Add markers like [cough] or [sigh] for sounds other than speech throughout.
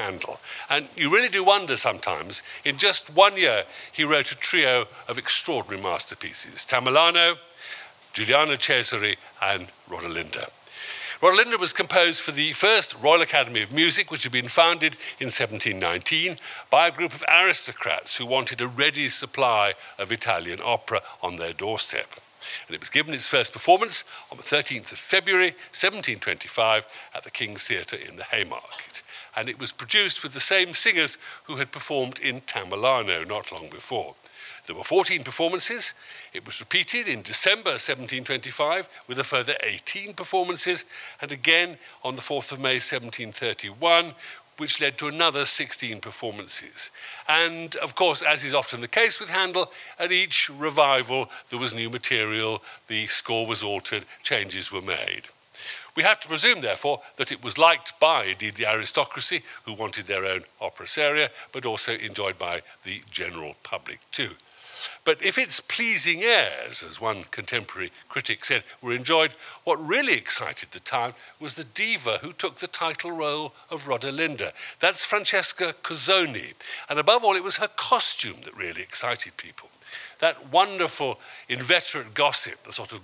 Handel. And you really do wonder sometimes, in just one year, he wrote a trio of extraordinary masterpieces Tamerlano, Giulio Cesare, and Rodelinda. Rodelinda was composed for the first Royal Academy of Music, which had been founded in 1719 by a group of aristocrats who wanted a ready supply of Italian opera on their doorstep. And it was given its first performance on the 13th of February 1725 at the King's Theatre in the Haymarket. And it was produced with the same singers who had performed in Tamerlano not long before. There were 14 performances. It was repeated in December 1725 with a further 18 performances, and again on the 4th of May 1731 which led to another 16 performances. And of course, as is often the case with Handel, at each revival there was new material, the score was altered, changes were made. We have to presume, therefore, that it was liked by indeed the aristocracy who wanted their own opera seria, but also enjoyed by the general public too. But if its pleasing airs, as one contemporary critic said, were enjoyed, what really excited the town was the diva who took the title role of Rodelinda. That's Francesca Cuzzoni. And above all, it was her costume that really excited people. That wonderful inveterate gossip, the sort of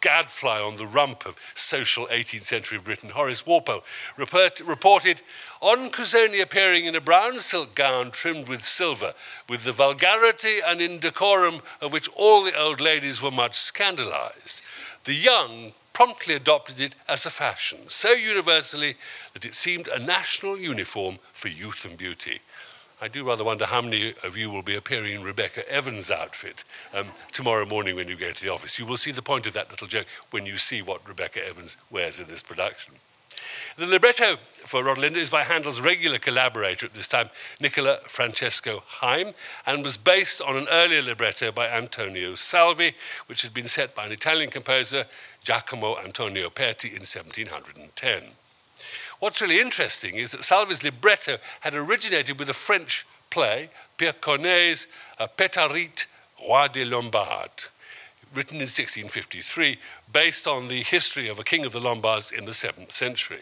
gadfly on the rump of social 18th century Britain, Horace Walpole, report, reported on Cuzzoni appearing in a brown silk gown trimmed with silver, with the vulgarity and indecorum of which all the old ladies were much scandalized. The young promptly adopted it as a fashion, so universally that it seemed a national uniform for youth and beauty. I do rather wonder how many of you will be appearing in Rebecca Evans' outfit um, tomorrow morning when you go to the office. You will see the point of that little joke when you see what Rebecca Evans wears in this production. The libretto for Rodelinda is by Handel's regular collaborator at this time, Nicola Francesco Haym, and was based on an earlier libretto by Antonio Salvi, which had been set by an Italian composer, Giacomo Antonio Perti, in 1710. What's really interesting is that Salvi's libretto had originated with a French play, Pierre Corneille's uh, Roi des Lombards, written in 1653, based on the history of a king of the Lombards in the 7th century.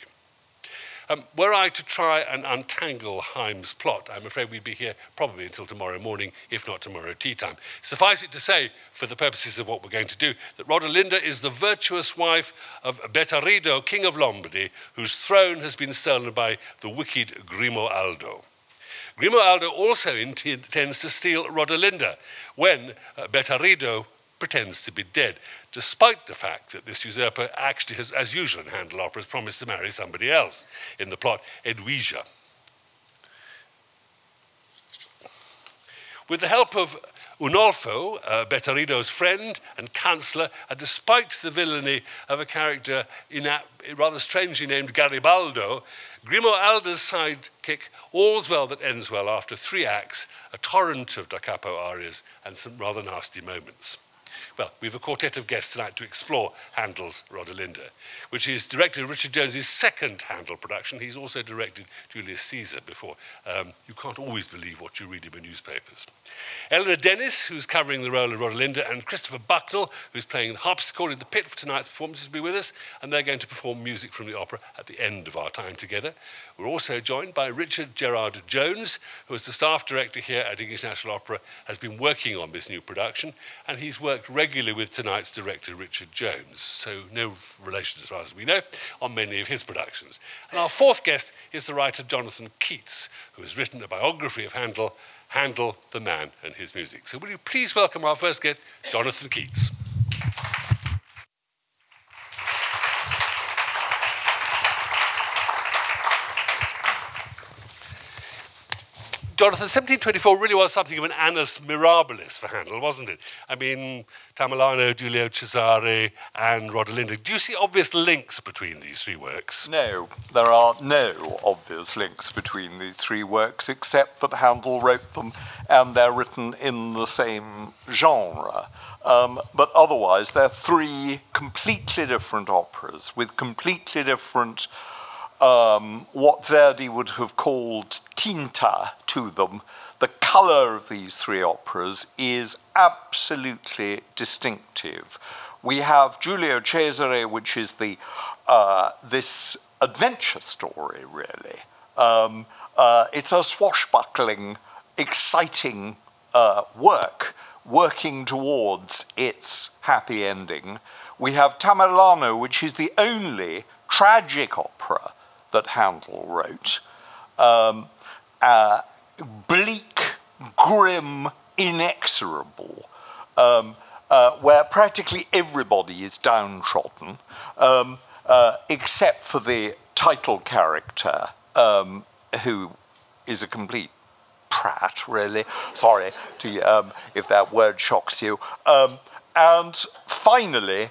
Um, were I to try and untangle Haym's plot, I'm afraid we'd be here probably until tomorrow morning, if not tomorrow tea time. Suffice it to say, for the purposes of what we're going to do, that Rodelinda is the virtuous wife of Bertarido, king of Lombardy, whose throne has been stolen by the wicked Grimoaldo. Grimoaldo also intends to steal Rodelinda when uh, pretends to be dead, despite the fact that this usurper actually has, as usual in Handel operas, promised to marry somebody else in the plot, Edwige. With the help of Unulfo, uh, friend and counsellor, and despite the villainy of a character rather strangely named Garibaldo, Grimoaldo's sidekick, all's well that ends well after three acts, a torrent of da capo arias, and some rather nasty moments. Well, we have a quartet of guests tonight to explore Handel's Rodelinda, which is director Richard Jones's second Handel production. He's also directed Julius Caesar before. Um, you can't always believe what you read in the newspapers. Eleanor Dennis, who's covering the role of Rodelinda, and Christopher Bucknall, who's playing the harpsichord in the pit for tonight's performances, will be with us, and they're going to perform music from the opera at the end of our time together. We're also joined by Richard Gerard Jones, who is the staff director here at English National Opera, has been working on this new production, and he's worked regularly with tonight's director, Richard Jones, so no relation as far as we know, on many of his productions. And our fourth guest is the writer Jonathan Keates, who has written a biography of Handel, Handel, the Man and His Music. So will you please welcome our first guest, Jonathan Keates. Jonathan, 1724 really was something of an annus mirabilis for Handel, wasn't it? I mean, Tamerlano, Giulio Cesare, and Rodelinda. Do you see obvious links between these three works? No, there are no obvious links between these three works, except that Handel wrote them and they're written in the same genre. Um, but otherwise, they're three completely different operas with completely different um, what Verdi would have called tinta to them, the color of these three operas is absolutely distinctive. We have Giulio Cesare, which is the uh, this adventure story, really, um, uh, it's a swashbuckling, exciting uh, work working towards its happy ending. We have Tamerlano, which is the only tragic opera that Handel wrote. Um, uh, bleak, grim, inexorable, um, uh, where practically everybody is downtrodden, um, uh, except for the title character, um, who is a complete prat, really. Sorry to, um, if that word shocks you. Um, and finally,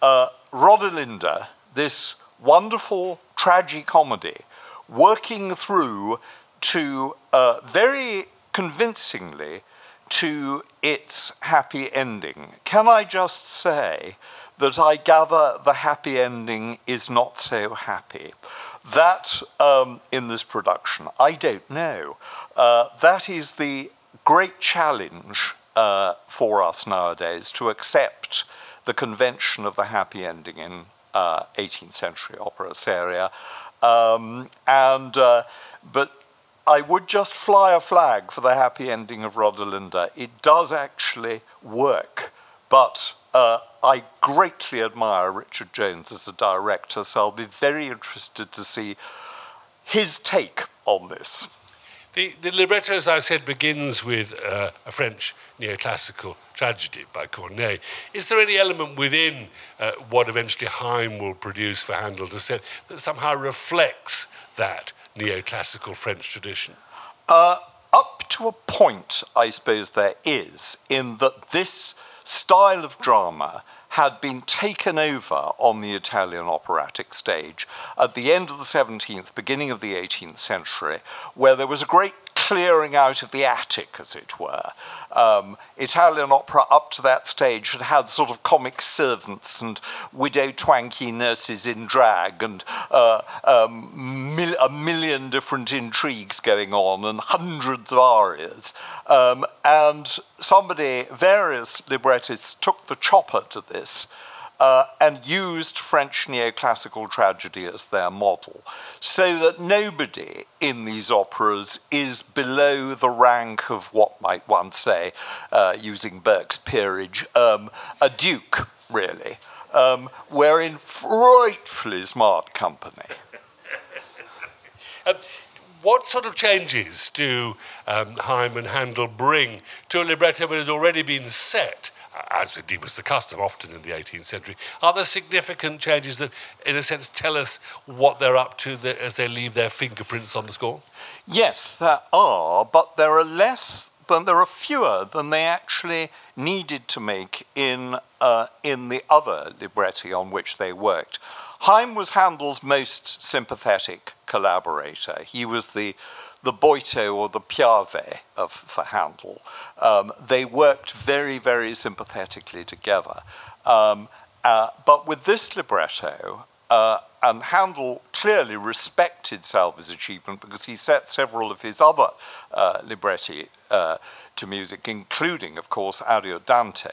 uh, Rodelinda, this wonderful tragicomedy, working through to uh, very convincingly to its happy ending. Can I just say that I gather the happy ending is not so happy? That um, in this production, I don't know. Uh, that is the great challenge uh, for us nowadays to accept the convention of the happy ending in uh, 18th century opera seria. Um, and, uh, but I would just fly a flag for the happy ending of Rodelinda. It does actually work, but uh, I greatly admire Richard Jones as a director, so I'll be very interested to see his take on this. The, the libretto, as I said, begins with uh, a French neoclassical tragedy by Corneille. Is there any element within uh, what eventually Haym will produce for Handel to set that somehow reflects that neoclassical French tradition? Uh, up to a point, I suppose there is, in that this style of drama had been taken over on the Italian operatic stage at the end of the 17th, beginning of the 18th century, where there was a great clearing out of the attic, as it were. Um, Italian opera up to that stage had had sort of comic servants and Widow Twankey nurses in drag and uh, um, mil- a million different intrigues going on and hundreds of arias. Um, and somebody, various librettists, took the chopper to this uh, and used French neoclassical tragedy as their model, so that nobody in these operas is below the rank of what might one say, uh, using Burke's peerage, um, a duke, really. Um, we're in frightfully smart company. [laughs] um, what sort of changes do um, and Handel bring to a libretto that has already been set? As indeed was the custom often in the 18th century. Are there significant changes that, in a sense, tell us what they're up to as they leave their fingerprints on the score? Yes, there are, but there are less than there are fewer than they actually needed to make in uh, in the other libretti on which they worked. Haym was Handel's most sympathetic collaborator. He was the the Boito or the Piave of, for Handel. Um, they worked very, very sympathetically together. Um, uh, but with this libretto, uh, and Handel clearly respected Salvi's achievement because he set several of his other uh, libretti uh, to music, including, of course, Ariodante.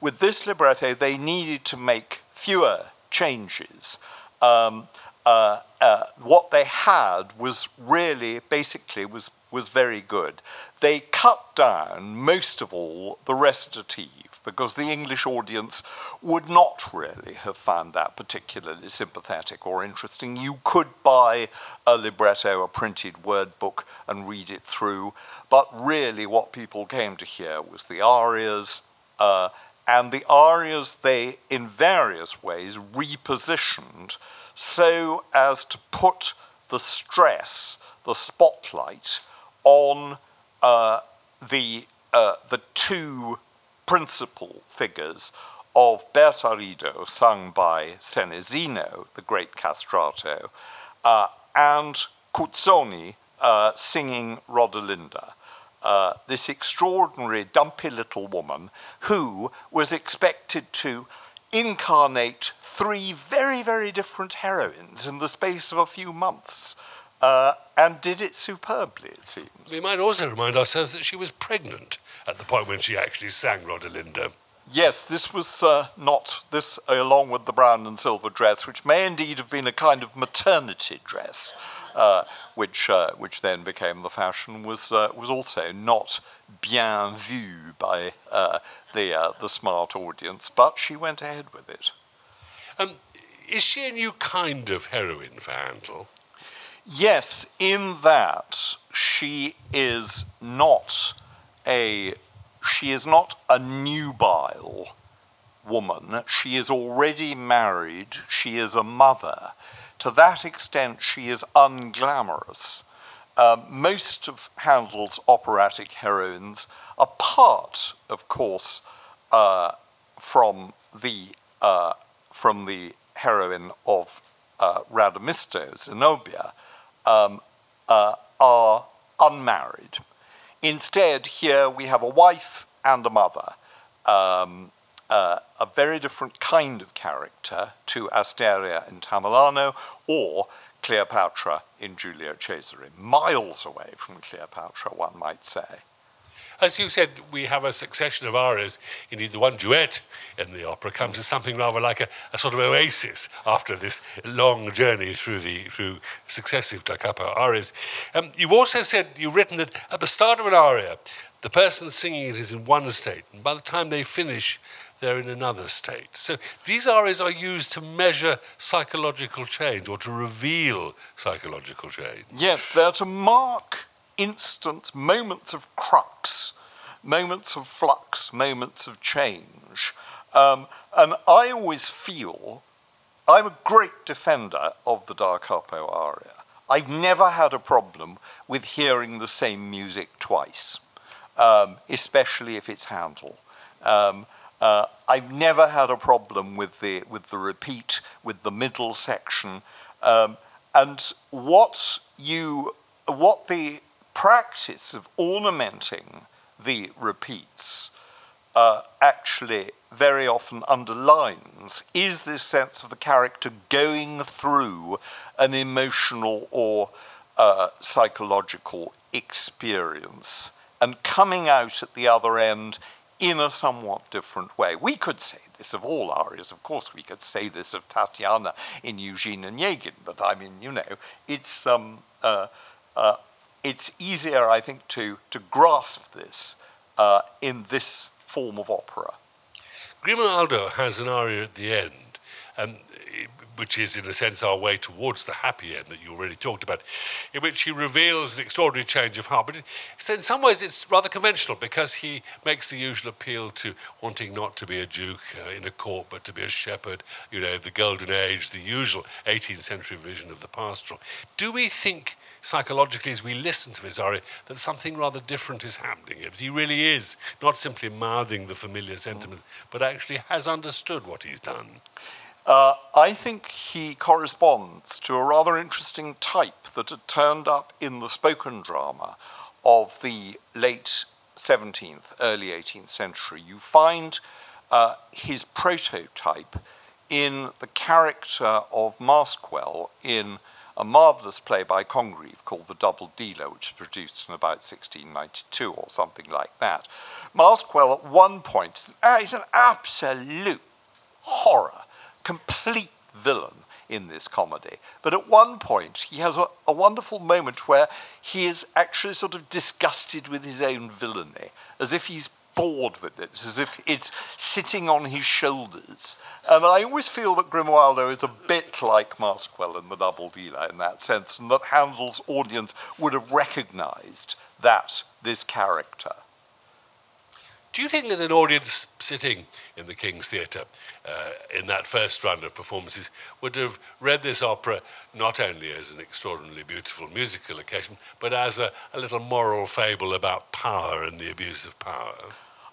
With this libretto, they needed to make fewer changes. Um, uh, uh, what they had was really, basically, was, was very good. They cut down, most of all, the recitative, because the English audience would not really have found that particularly sympathetic or interesting. You could buy a libretto, a printed word book, and read it through, but really what people came to hear was the arias, uh, and the arias they, in various ways, repositioned so as to put the stress, the spotlight, on uh, the, uh, the two principal figures of Bertarido, sung by Senesino, the great castrato, uh, and Cuzzoni uh, singing Rodelinda. Uh, this extraordinary, dumpy little woman who was expected to incarnate three very, very different heroines in the space of a few months. Uh, and did it superbly, it seems. We might also remind ourselves that she was pregnant at the point when she actually sang Rodelinda. Yes, this was uh, not this, along with the brown and silver dress, which may indeed have been a kind of maternity dress. uh, which, uh, which then became the fashion, was, uh, was also not bien vu by uh, the, uh, the smart audience, but she went ahead with it. Um, is she a new kind of heroine for Handel? Yes, in that she is not a she is not a nubile woman. She is already married. She is a mother. To that extent, she is unglamorous. Um, most of Handel's operatic heroines, apart, of course, uh, from the uh, from the heroine of uh, Radamisto, Zenobia, um, uh, are unmarried. Instead, here we have a wife and a mother, um, uh, a very different kind of character to Asteria in Tamerlano or Cleopatra in Giulio Cesare, miles away from Cleopatra, one might say. As you said, we have a succession of arias. Indeed, the one duet in the opera comes as something rather like a, a sort of oasis after this long journey through the through successive da capo arias. Um, you've also said you've written that at the start of an aria, the person singing it is in one state, and by the time they finish, they're in another state. So these arias are used to measure psychological change or to reveal psychological change. Yes, they're to mark instant moments of crux, moments of flux, moments of change. Um, and I always feel I'm a great defender of the Da Capo aria. I've never had a problem with hearing the same music twice, um, especially if it's Handel. Um, uh, I've never had a problem with the with the repeat, with the middle section, um, and what you what the practice of ornamenting the repeats uh, actually very often underlines is this sense of the character going through an emotional or uh, psychological experience and coming out at the other end in a somewhat different way. We could say this of all arias, of course, we could say this of Tatiana in Eugene Onegin, but I mean, you know, it's um, uh, uh, it's easier, I think, to, to grasp this uh, in this form of opera. Grimoaldo has an aria at the end, um, which is, in a sense, our way towards the happy end that you already talked about, in which he reveals an extraordinary change of heart. But in some ways, it's rather conventional because he makes the usual appeal to wanting not to be a duke uh, in a court, but to be a shepherd, you know, the golden age, the usual 18th century vision of the pastoral. Do we think psychologically as we listen to this aria that something rather different is happening here. But he really is not simply mouthing the familiar sentiments, but actually has understood what he's done. Uh, I think he corresponds to a rather interesting type that had turned up in the spoken drama of the late 17th, early 18th century. You find uh, his prototype in the character of Maskwell in a marvellous play by Congreve called The Double Dealer, which was produced in about 1692 or something like that. Maskwell at one point is an absolute horror, complete villain in this comedy. But at one point, he has a, a, wonderful moment where he is actually sort of disgusted with his own villainy, as if he's bored with it, as if it's sitting on his shoulders. And I always feel that Grimoaldo is a bit like Maskwell in The Double Dealer in that sense, and that Handel's audience would have recognized that this character. Do you think that an audience sitting in the King's Theatre uh, in that first round of performances would have read this opera not only as an extraordinarily beautiful musical occasion, but as a, a little moral fable about power and the abuse of power?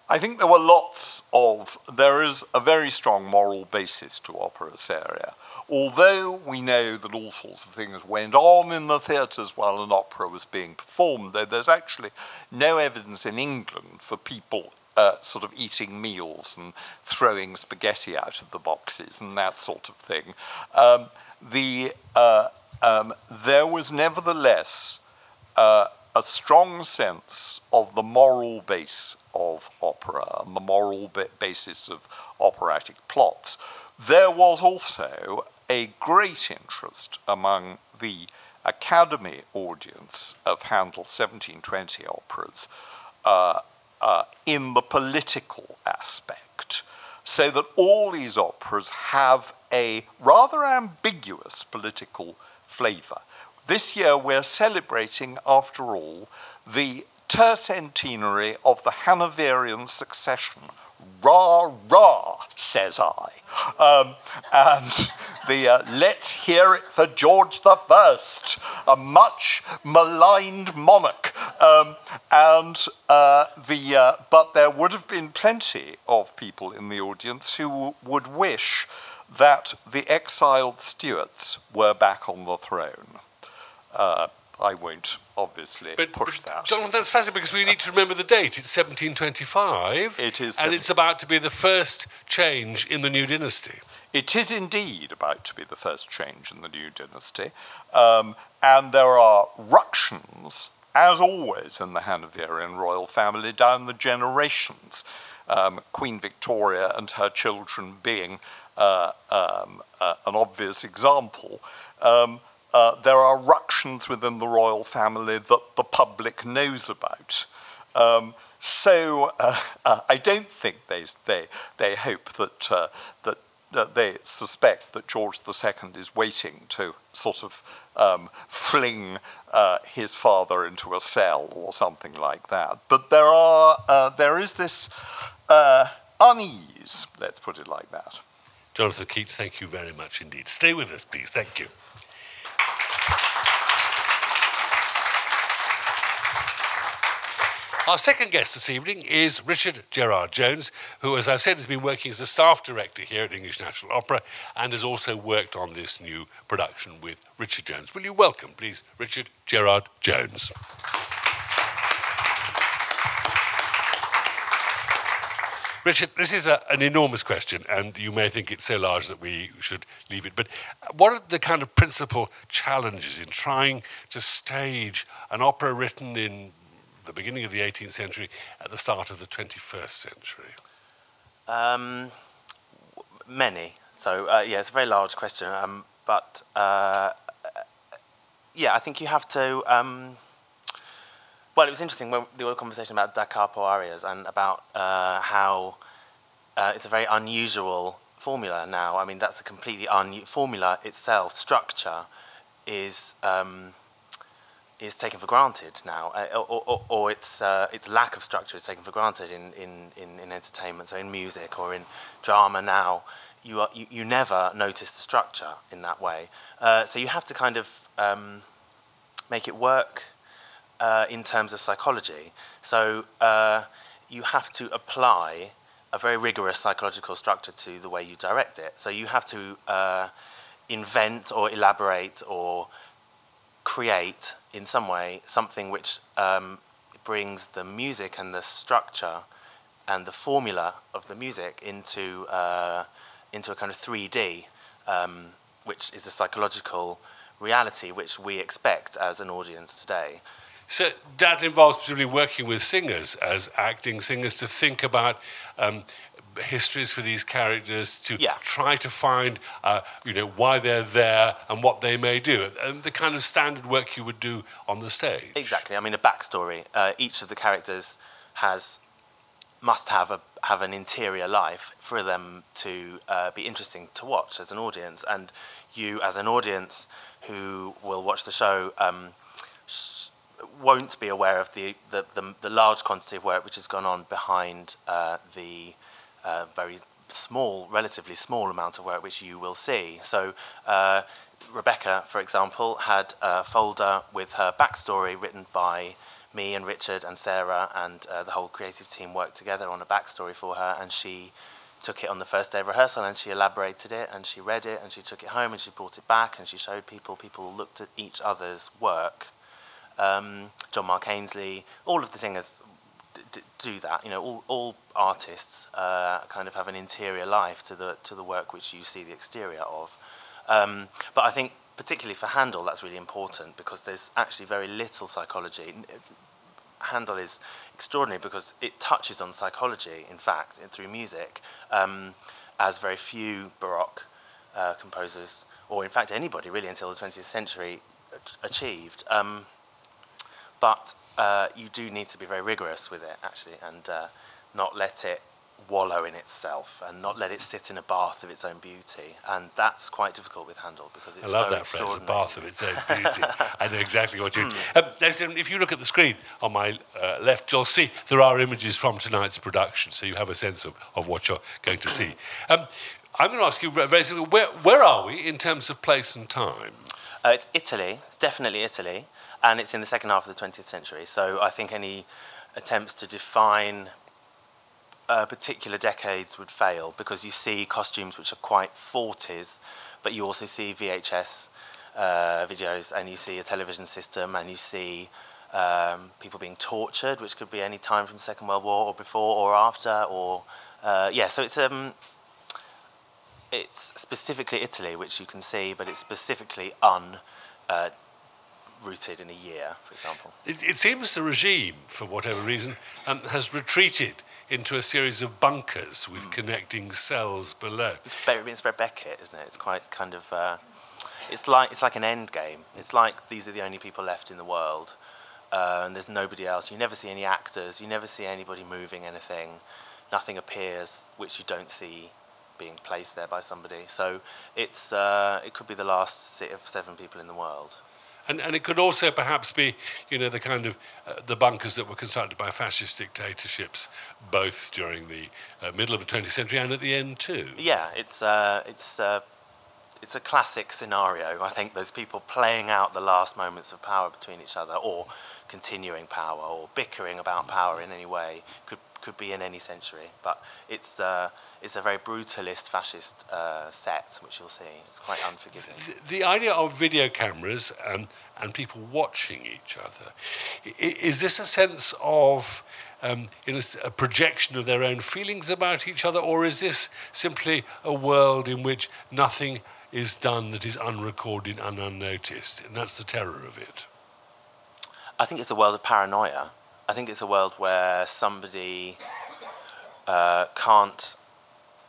I think there were lots of, there is a very strong moral basis to opera seria. Although we know that all sorts of things went on in the theatres while an opera was being performed, though there's actually no evidence in England for people uh, sort of eating meals and throwing spaghetti out of the boxes and that sort of thing. Um, the, uh, um, there was nevertheless uh, a strong sense of the moral base of opera and the moral basis of operatic plots. There was also a great interest among the Academy audience of Handel 1720 operas uh, uh, in the political aspect, so that all these operas have a rather ambiguous political flavour. This year we're celebrating, after all, the tercentenary of the Hanoverian succession. Rah, rah, says I. Um, and the uh, let's hear it for George the First, a much maligned monarch. Um, and uh, the, uh, but there would have been plenty of people in the audience who would wish that the exiled Stuarts were back on the throne. Uh, I won't obviously But, push but that. Jonathan, that's fascinating because we need to remember the date. It's 1725. It is And it's about to be the first change in the new dynasty. It is indeed about to be the first change in the new dynasty, um, and there are ructions, as always in the Hanoverian royal family, down the generations. Um, Queen Victoria and her children being uh, um, uh, an obvious example. Um, uh, there are ructions within the royal family that the public knows about. Um, so uh, uh, I don't think they, they, they hope that, uh, that they suspect that George II is waiting to sort of um, fling uh, his father into a cell or something like that. But there, are, uh, there is this uh, unease, let's put it like that. Jonathan Keates, thank you very much indeed. Stay with us, please. Thank you. Our second guest this evening is Richard Gerard Jones, who, as I've said, has been working as a staff director here at English National Opera and has also worked on this new production with Richard Jones. Will you welcome, please, Richard Gerard Jones? Richard, this is a, an enormous question, and you may think it's so large that we should leave it. But what are the kind of principal challenges in trying to stage an opera written in the beginning of the 18th century at the start of the 21st century? Um, many. So uh, yeah, it's a very large question. Um, but uh, yeah, I think you have to. Um, well, it was interesting when the conversation about da capo and about uh, how uh, it's a very unusual formula now. I mean, that's a completely un formula itself. Structure is um, is taken for granted now, uh, or, or, or its uh, its lack of structure is taken for granted in, in, in, in entertainment. So in music or in drama now, you, are, you, you never notice the structure in that way. Uh, so you have to kind of um, make it work uh, in terms of psychology. So uh, you have to apply a very rigorous psychological structure to the way you direct it. So you have to uh, invent or elaborate or create in some way something which um, brings the music and the structure and the formula of the music into uh, into a kind of 3D, um, which is the psychological reality which we expect as an audience today. So that involves presumably working with singers as acting singers to think about um, histories for these characters, to Yeah. try to find, uh, you know, why they're there and what they may do, and the kind of standard work you would do on the stage. Exactly. I mean, a backstory. Uh, each of the characters has must have a have an interior life for them to uh, be interesting to watch as an audience, and you as an audience who will watch the show um, won't be aware of the, the, the, the large quantity of work which has gone on behind uh, the uh, very small, relatively small amount of work which you will see. So uh, Rebecca, for example, had a folder with her backstory written by me and Richard and Sarah and uh, the whole creative team worked together on a backstory for her and she took it on the first day of rehearsal and she elaborated it and she read it and she took it home and she brought it back and she showed people. People looked at each other's work. Um, John Mark Ainsley, all of the singers do that. You know, all, all artists uh, kind of have an interior life to the to the work which you see the exterior of. Um, but I think particularly for Handel, that's really important because there's actually very little psychology. Handel is extraordinary because it touches on psychology, in fact, through music, um, as very few Baroque uh, composers, or in fact anybody really until the 20th century, achieved. Um, but uh, you do need to be very rigorous with it, actually, and uh, not let it wallow in itself and not let it sit in a bath of its own beauty. And that's quite difficult with Handel because it's I love so that phrase, a bath of its own [laughs] beauty. I know exactly what you mean. There's- um, if you look at the screen on my uh, left, you'll see there are images from tonight's production, so you have a sense of, of what you're going to see. [clears throat] Um, I'm going to ask you very simply, where, where are we in terms of place and time? Uh, it's Italy. It's definitely Italy, and it's in the second half of the 20th century. So I think any attempts to define uh, particular decades would fail because you see costumes which are quite 40s, but you also see VHS uh, videos, and you see a television system, and you see um, people being tortured, which could be any time from the Second World War, or before, or after, or uh, yeah. So it's um, it's specifically Italy, which you can see, but it's specifically un. Rooted in a year, for example. It, it seems the regime, for whatever reason, um, has retreated into a series of bunkers with connecting cells below. It's very, it's very Beckett, isn't it? It's quite kind of. Uh, it's like it's like an end game. It's like these are the only people left in the world, uh, and there's nobody else. You never see any actors. You never see anybody moving anything. Nothing appears which you don't see being placed there by somebody. So it's uh, it could be the last set of seven people in the world. And, and it could also perhaps be, you know, the kind of uh, the bunkers that were constructed by fascist dictatorships, both during the uh, middle of the 20th century and at the end too. Yeah, it's uh, it's uh, it's a classic scenario. I think there's people playing out the last moments of power between each other, or continuing power, or bickering about power in any way. Could could be in any century, but it's uh, it's a very brutalist fascist uh, set, which you'll see. It's quite unforgiving. The, the idea of video cameras and, and people watching each other, is this a sense of um, in a, a projection of their own feelings about each other, or is this simply a world in which nothing is done that is unrecorded and unnoticed? And that's the terror of it. I think it's a world of paranoia. I think it's a world where somebody uh, can't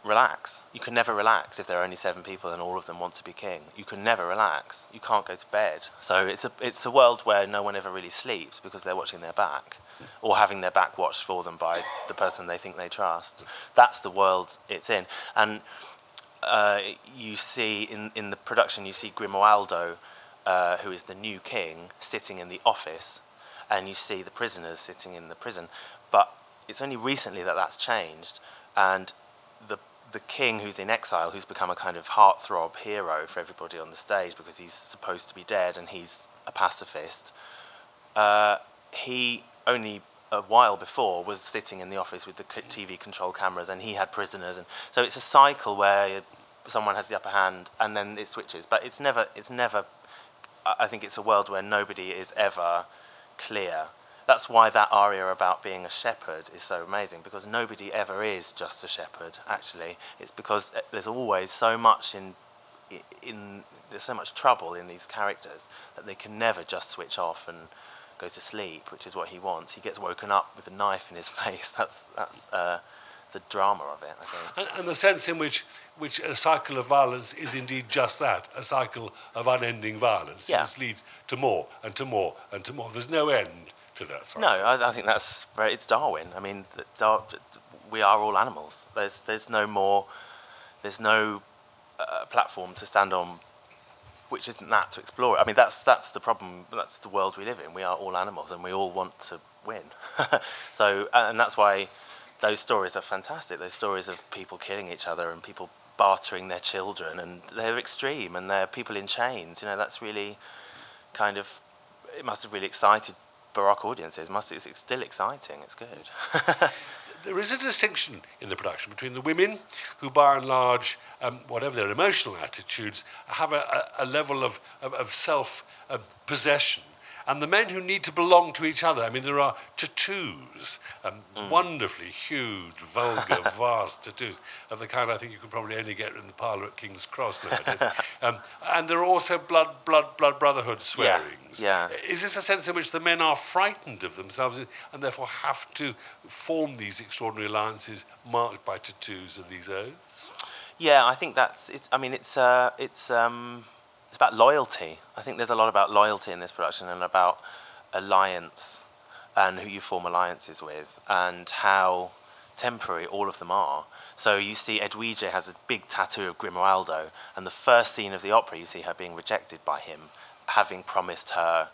relax. You can never relax if there are only seven people and all of them want to be king. You can never relax. You can't go to bed. So it's a it's a world where no one ever really sleeps because they're watching their back, or having their back watched for them by the person they think they trust. That's the world it's in, and uh, you see in in the production you see Grimoaldo, uh, who is the new king, sitting in the office, and you see the prisoners sitting in the prison. But it's only recently that that's changed, and the the king who's in exile, who's become a kind of heartthrob hero for everybody on the stage because he's supposed to be dead and he's a pacifist. Uh, he only a while before was sitting in the office with the TV control cameras, and he had prisoners, and so it's a cycle where someone has the upper hand, and then it switches. But it's never, it's never. I I think it's a world where nobody is ever clear. That's why that aria about being a shepherd is so amazing because nobody ever is just a shepherd. Actually, it's because uh, there's always so much in in there's so much trouble in these characters that they can never just switch off and go to sleep, which is what he wants. He gets woken up with a knife in his [laughs] face. That's that's uh, the drama of it. I think. And, and the sense in which, which a cycle of violence is indeed just that a cycle of unending violence. Yeah. It leads to more and to more and to more. There's no end to that cycle. No, I, I think that's very. It's Darwin. I mean, Dar- we are all animals. There's there's no more. There's no uh, platform to stand on, which isn't that to explore it. I mean, that's that's the problem. That's the world we live in. We are all animals, and we all want to win. [laughs] so, and that's why those stories are fantastic. Those stories of people killing each other and people bartering their children, and they're extreme, and they're people in chains. You know, that's really kind of. It must have really excited Baroque audiences. Must it's, still exciting. It's good. [laughs] There is a distinction in the production between the women, who by and large, um, whatever their emotional attitudes, have a, a, a level of, of, of self uh, possession, and the men who need to belong to each other. I mean, there are tattoos, um, wonderfully huge, vulgar, [laughs] vast tattoos of the kind I think you could probably only get in the parlour at King's Cross nowadays. [laughs] um, and there are also blood, blood, blood brotherhood swearings. yeah. Is this a sense in which the men are frightened of themselves and therefore have to form these extraordinary alliances marked by tattoos of these oaths? yeah, I think that's. It's, I mean, it's uh, it's um, it's about loyalty. I think there's a lot about loyalty in this production and about alliance and who you form alliances with and how temporary all of them are. So you see Edwige has a big tattoo of Grimoaldo and the first scene of the opera you see her being rejected by him having promised her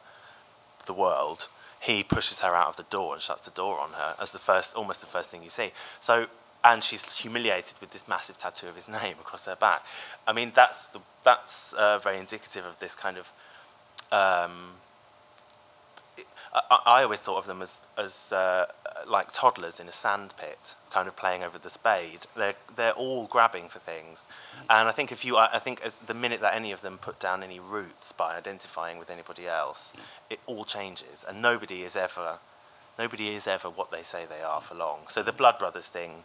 the world. He pushes her out of the door and shuts the door on her as the first almost the first thing you see. So and she's humiliated with this massive tattoo of his name across her back. I mean, that's the, that's uh, very indicative of this kind of. Um, I, I, always thought of them as as uh, like toddlers in a sandpit, kind of playing over the spade. They're they're all grabbing for things, and I think if you, I think the minute that any of them put down any roots by identifying with anybody else, it all changes, and nobody is ever. Nobody is ever what they say they are for long. So the Blood Brothers thing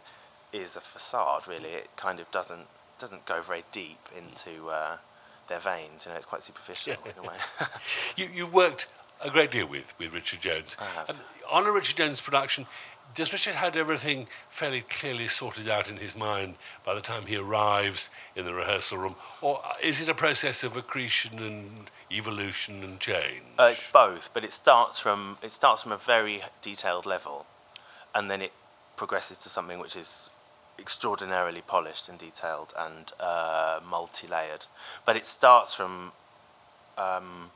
is a facade. Really, it kind of doesn't doesn't go very deep into uh, their veins. You know, it's quite superficial in a way. [laughs] you you worked a great deal with with Richard Jones. On a Richard Jones production, does Richard had everything fairly clearly sorted out in his mind by the time he arrives in the rehearsal room, or is it a process of accretion and evolution and change? Uh, it's both, but it starts from it starts from a very detailed level, and then it progresses to something which is extraordinarily polished and detailed and uh, multi-layered. But it starts from um,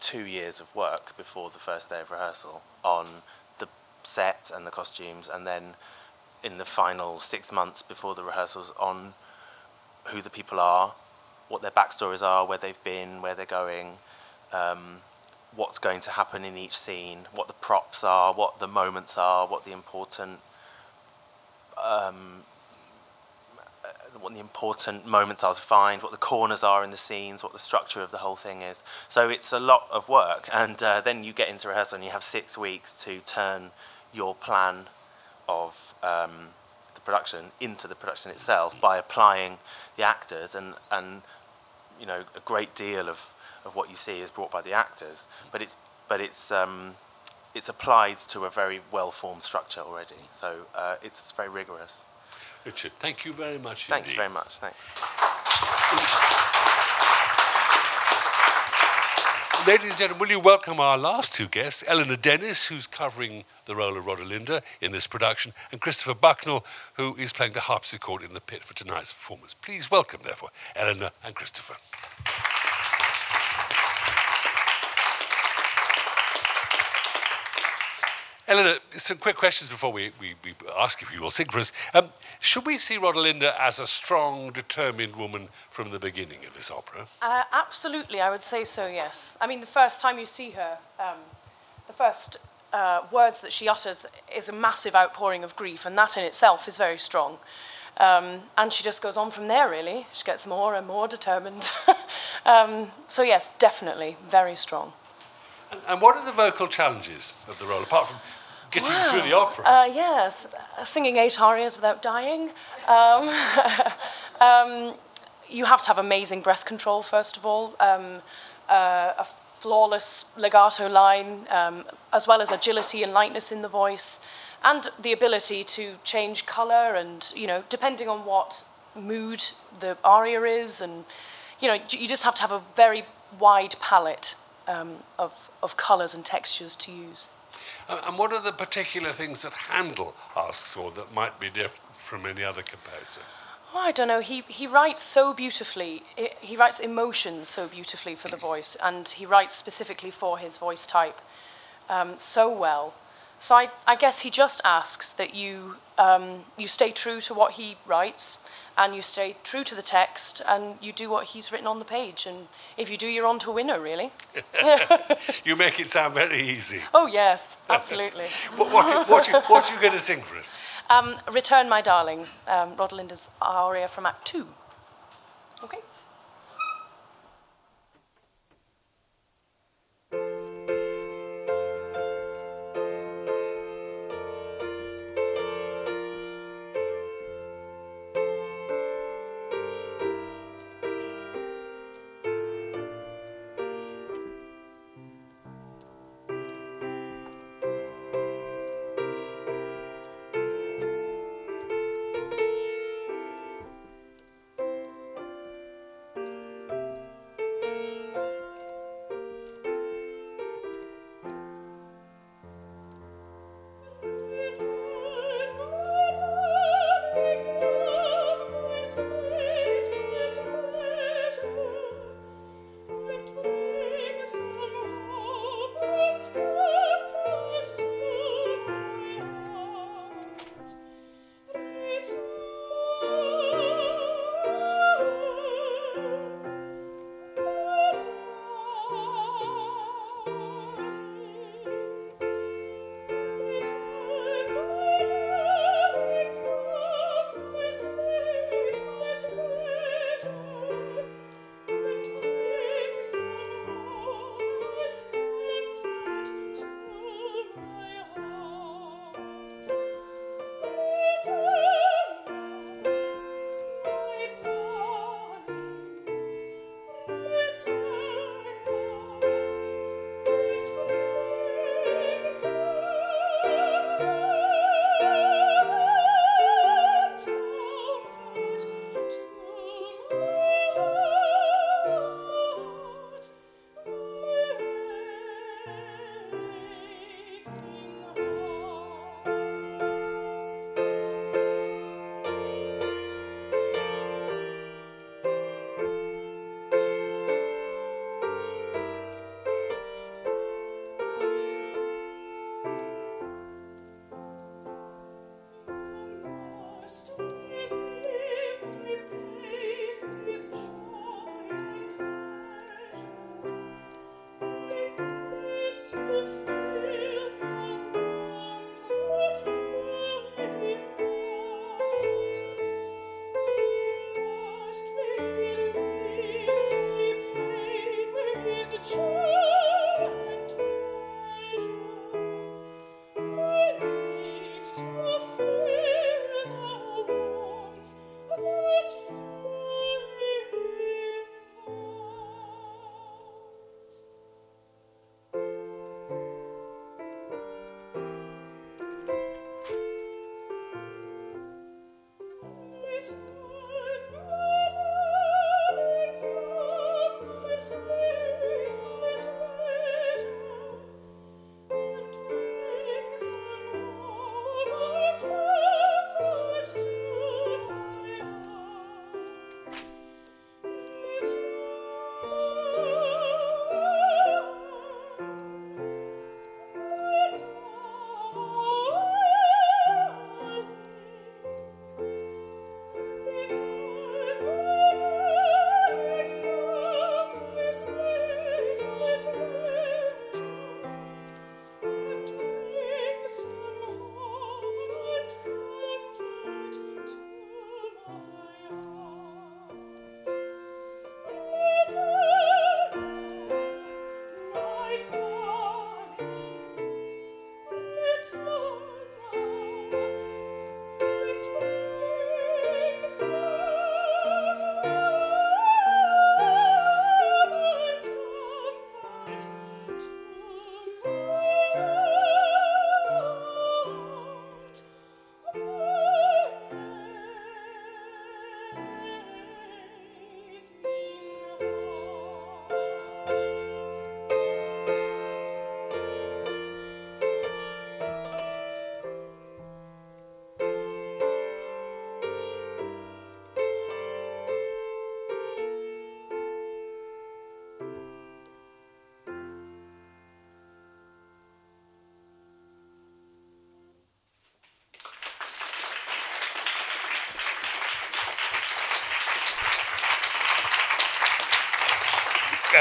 two years of work before the first day of rehearsal on the set and the costumes, and then in the final six months before the rehearsals on who the people are, what their backstories are, where they've been, where they're going, um, what's going to happen in each scene, what the props are, what the moments are, what the important um, what the important moments are to find, what the corners are in the scenes, what the structure of the whole thing is. So it's a lot of work, and uh, then you get into rehearsal and you have six weeks to turn your plan of um, the production into the production itself by applying the actors, and, and you know a great deal of, of what you see is brought by the actors, but it's but it's um, it's applied to a very well-formed structure already. So uh, it's very rigorous. Richard, thank you very much. Thank indeed. you very much. Thanks. Ladies and gentlemen, will you welcome our last two guests, Eleanor Dennis, who's covering the role of Rodelinda in this production, and Christopher Bucknall, who is playing the harpsichord in the pit for tonight's performance. Please welcome, therefore, Eleanor and Christopher. Eleanor, some quick questions before we, we, we ask if you will sing for us. Um, should we see Rodelinda as a strong, determined woman from the beginning of this opera? Uh, absolutely, I would say so, yes. I mean, the first time you see her, um, the first uh, words that she utters is a massive outpouring of grief, and that in itself is very strong. Um, and she just goes on from there, really. She gets more and more determined. [laughs] um, so, yes, definitely, very strong. And, and, what are the vocal challenges of the role, apart from getting wow. through the opera? Uh, yes, singing eight arias without dying. Um, [laughs] um, you have to have amazing breath control, first of all, um, uh, a flawless legato line, um, as well as agility and lightness in the voice, and the ability to change colour and, you know, depending on what mood the aria is, and, you know, you just have to have a very wide palette um, of, of colours and textures to use. and what are the particular things that Handel asks for that might be different from any other composer? Oh, I don't know. He, he writes so beautifully. He writes emotions so beautifully for the voice, and he writes specifically for his voice type um, so well. So I, I guess he just asks that you, um, you stay true to what he writes, and you stay true to the text and you do what he's written on the page. And if you do, you're on to a winner, really. [laughs] you make it sound very easy. Oh, yes, absolutely. [laughs] what, what, what, you, what you going to sing for us? Um, Return, My Darling, um, Rodelinda's aria from Act Two. Okay.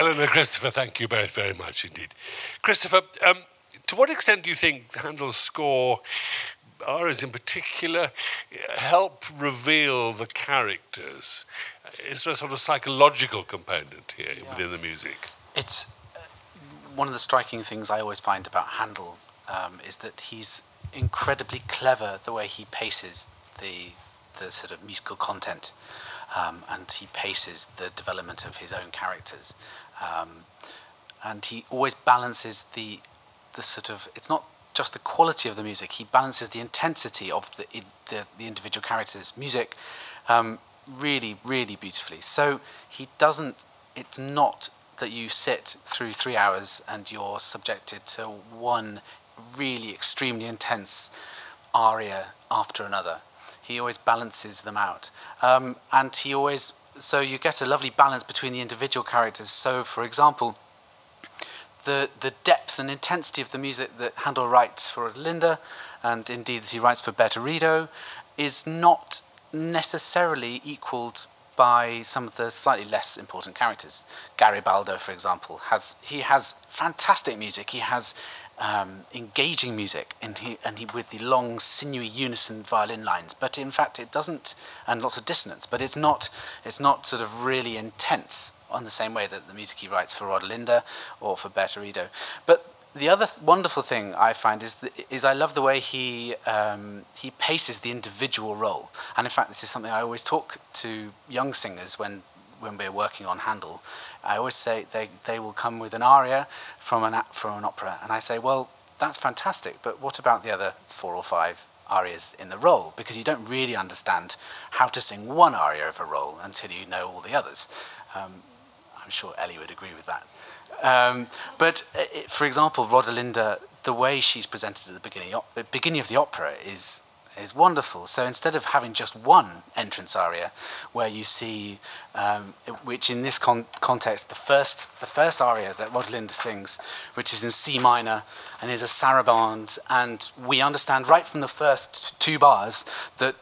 Eleanor, Christopher, thank you both very much indeed. Christopher, um, to what extent do you think Handel's score, arias in particular, help reveal the characters? Is there a sort of psychological component here yeah. within the music? It's uh, one of the striking things I always find about Handel um, is that he's incredibly clever the way he paces the the sort of musical content, um, and he paces the development of his own characters, um, and he always balances the the sort of it's not just the quality of the music. He balances the intensity of the the, the individual characters' music um, really, really beautifully. So he doesn't. It's not that you sit through three hours and you're subjected to one really extremely intense aria after another. He always balances them out. Um, and he always, so you get a lovely balance between the individual characters. So, for example, the, the depth and intensity of the music that Handel writes for Linda, and indeed that he writes for Bertarido, is not necessarily equaled by some of the slightly less important characters. Garibaldo, for example, has he has fantastic music. He has um, engaging music, and he, and he with the long, sinewy unison violin lines. But in fact, it doesn't, and lots of dissonance. But it's not, it's not sort of really intense on the same way that the music he writes for Rodelinda or for Bertarido. But the other th- wonderful thing I find is that, is I love the way he um, he paces the individual role. And in fact, this is something I always talk to young singers when when we're working on Handel I always say they, they will come with an aria from an, from an opera. And I say, well, that's fantastic, but what about the other four or five arias in the role? Because you don't really understand how to sing one aria of a role until you know all the others. Um, I'm sure Ellie would agree with that. Um, but uh, it, for example, Rodelinda, the way she's presented at the beginning, beginning of the opera is is wonderful. So instead of having just one entrance aria, where you see, um, which in this con- context, the first the first aria that Rodelinda sings, which is in C minor and is a saraband, and we understand right from the first two bars that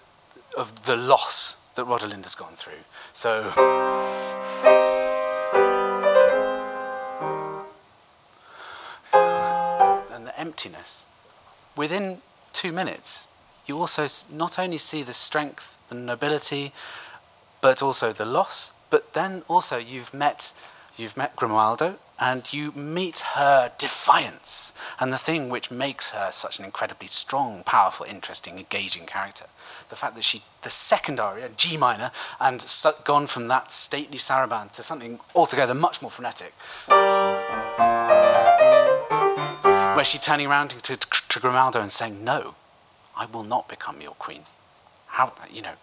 of the loss that Rodelinda's gone through. So. And the emptiness. Within two minutes, you also not only see the strength, the nobility, but also the loss. But then also you've met you've met Grimoaldo and you meet her defiance and the thing which makes her such an incredibly strong, powerful, interesting, engaging character. The fact that she, the second aria, G minor, and gone from that stately saraband to something altogether much more frenetic, where she's turning around to, to, to Grimoaldo and saying, No, I will not become your queen. How, you know,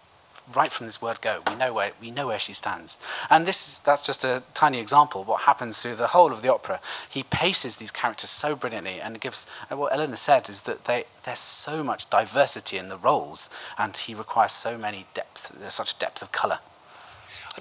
right from this word go, we know where, we know where she stands. And this, that's just a tiny example of what happens through the whole of the opera. He paces these characters so brilliantly and gives, and what Eleanor said is that they, there's so much diversity in the roles and he requires so many depth, such depth of colour.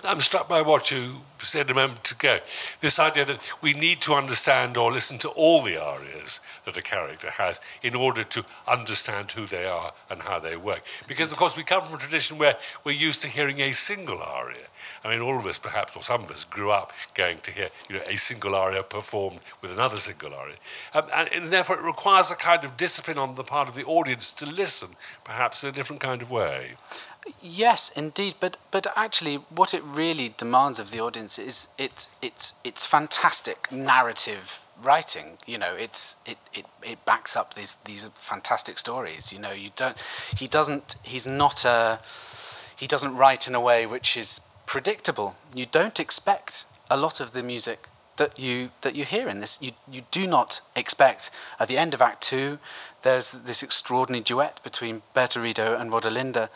I'm struck by what you said a moment ago. This idea that we need to understand or listen to all the arias that a character has in order to understand who they are and how they work. Because, of course, we come from a tradition where we're used to hearing a single aria. I mean, all of us, perhaps, or some of us, grew up going to hear you know, a single aria performed with another single aria. Um, and, and therefore, it requires a kind of discipline on the part of the audience to listen, perhaps in a different kind of way. Yes, indeed, but but actually, what it really demands of the audience is it's it's it's fantastic narrative writing. You know, it's it, it, it backs up these these fantastic stories. You know, you don't he doesn't he's not a he doesn't write in a way which is predictable. You don't expect a lot of the music that you that you hear in this. You you do not expect at the end of Act Two. There's this extraordinary duet between Bertarido and Rodelinda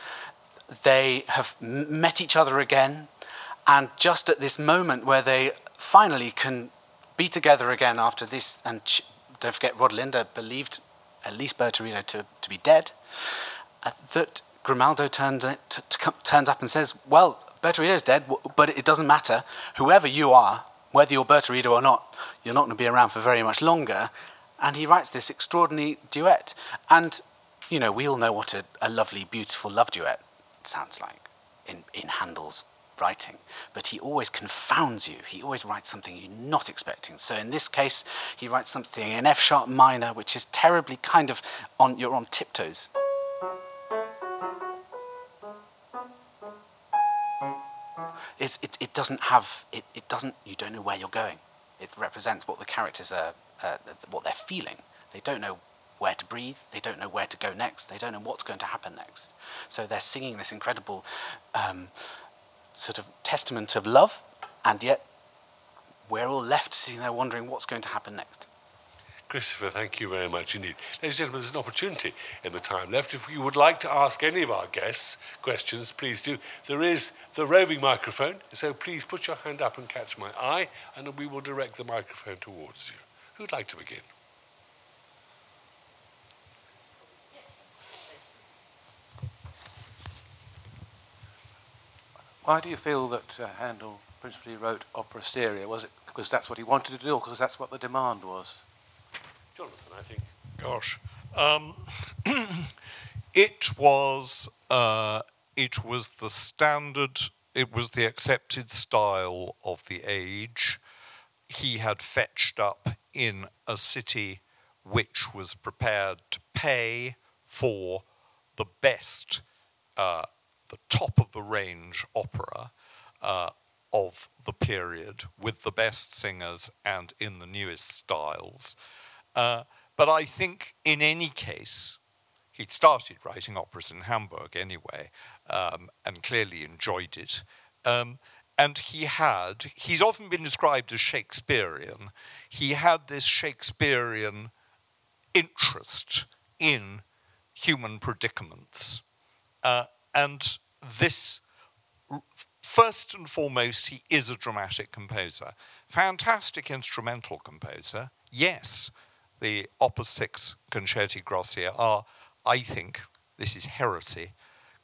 they have met each other again, and just at this moment where they finally can be together again after this, and don't forget, Rodelinda believed at least Bertarido to, to be dead, uh, that Grimoaldo turns, to, to, turns up and says, Well, is dead, but it doesn't matter. Whoever you are, whether you're Bertarido or not, you're not going to be around for very much longer. And he writes this extraordinary duet. And, you know, we all know what a, a lovely, beautiful love duet sounds like in, in Handel's writing, but he always confounds you. He always writes something you're not expecting. So in this case, he writes something in F sharp minor, which is terribly kind of on you're on tiptoes. It's, it, it doesn't have it, it doesn't you don't know where you're going. It represents what the characters are uh, what they're feeling. They don't know where to breathe. They don't know where to go next. They don't know what's going to happen next. So they're singing this incredible um, sort of testament of love, and yet we're all left sitting there wondering what's going to happen next. Christopher, thank you very much indeed. Ladies and gentlemen, there's an opportunity in the time left. If you would like to ask any of our guests questions, please do. There is the roving microphone, so please put your hand up and catch my eye, and we will direct the microphone towards you. Who'd like to begin? Why do you feel that uh, Handel principally wrote opera seria? Was it because that's what he wanted to do, or because that's what the demand was? Jonathan, I think. Gosh, um, [clears throat] it was uh, it was the standard. It was the accepted style of the age. He had fetched up in a city which was prepared to pay for the best uh, the top of the range opera uh, of the period with the best singers and in the newest styles. Uh, but I think in any case, he'd started writing operas in Hamburg anyway, um, and clearly enjoyed it. Um, and he had, he's often been described as Shakespearean. He had this Shakespearean interest in human predicaments. Uh, and this, first and foremost, he is a dramatic composer. Fantastic instrumental composer, yes. The Opus 6 concerti grossi are, I think, this is heresy,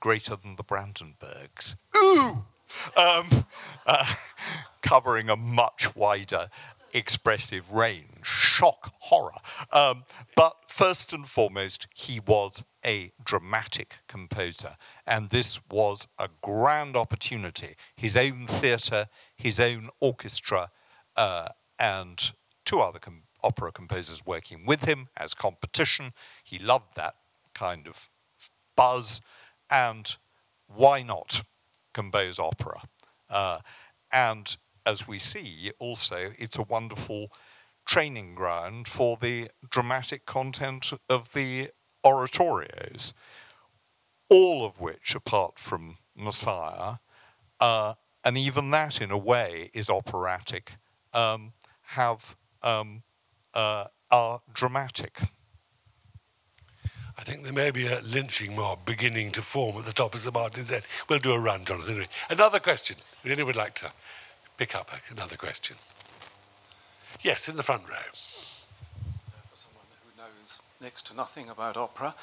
greater than the Brandenburgs. Ooh! Um, [laughs] uh, covering a much wider expressive range. Shock, horror. Um, but first and foremost, he was a dramatic composer. And this was a grand opportunity. His own theatre, his own orchestra, uh, and two other com- opera composers working with him as competition. He loved that kind of buzz. And why not compose opera? Uh, and as we see, also, it's a wonderful training ground for the dramatic content of the oratorios, all of which, apart from Messiah, uh, and even that in a way is operatic, um, have um, uh, are dramatic. I think there may be a lynching mob beginning to form at the top of the Martin's Head. We'll do a run, Jonathan. Another question. Would anyone like to pick up another question? Yes, in the front row. For someone who knows next to nothing about opera,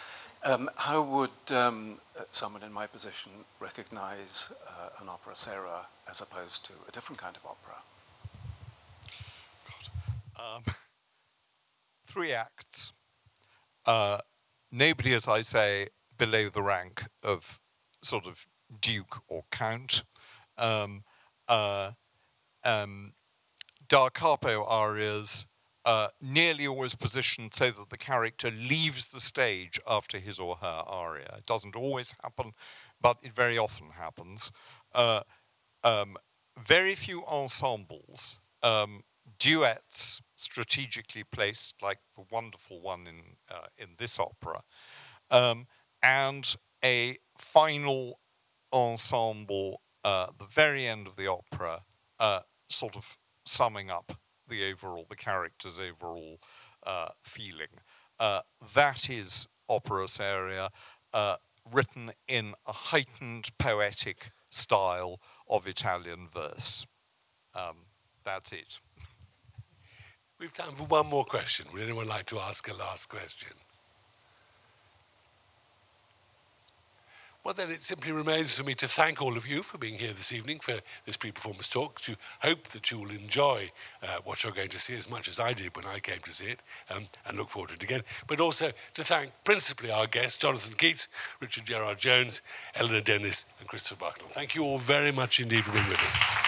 um, how would um, someone in my position recognize uh, an opera seria as opposed to a different kind of opera? Um, [laughs] three acts. Uh, nobody, as I say, below the rank of sort of duke or count. Um, uh, um, da capo arias uh, nearly always positioned so that the character leaves the stage after his or her aria. It doesn't always happen, but it very often happens. Uh, um, very few ensembles, um, duets strategically placed, like the wonderful one in uh, in this opera, um, and a final ensemble, uh, the very end of the opera, uh, sort of summing up the overall, the character's overall uh, feeling. Uh, that is opera seria, uh, written in a heightened poetic style of Italian verse. Um, that's it. We've time for one more question. Would anyone like to ask a last question? Well, then it simply remains for me to thank all of you for being here this evening for this pre-performance talk, to hope that you will enjoy uh, what you're going to see as much as I did when I came to see it, um, and look forward to it again, but also to thank principally our guests, Jonathan Keates, Richard Gerard Jones, Eleanor Dennis, and Christopher Bucknall. Thank you all very much indeed for being with us.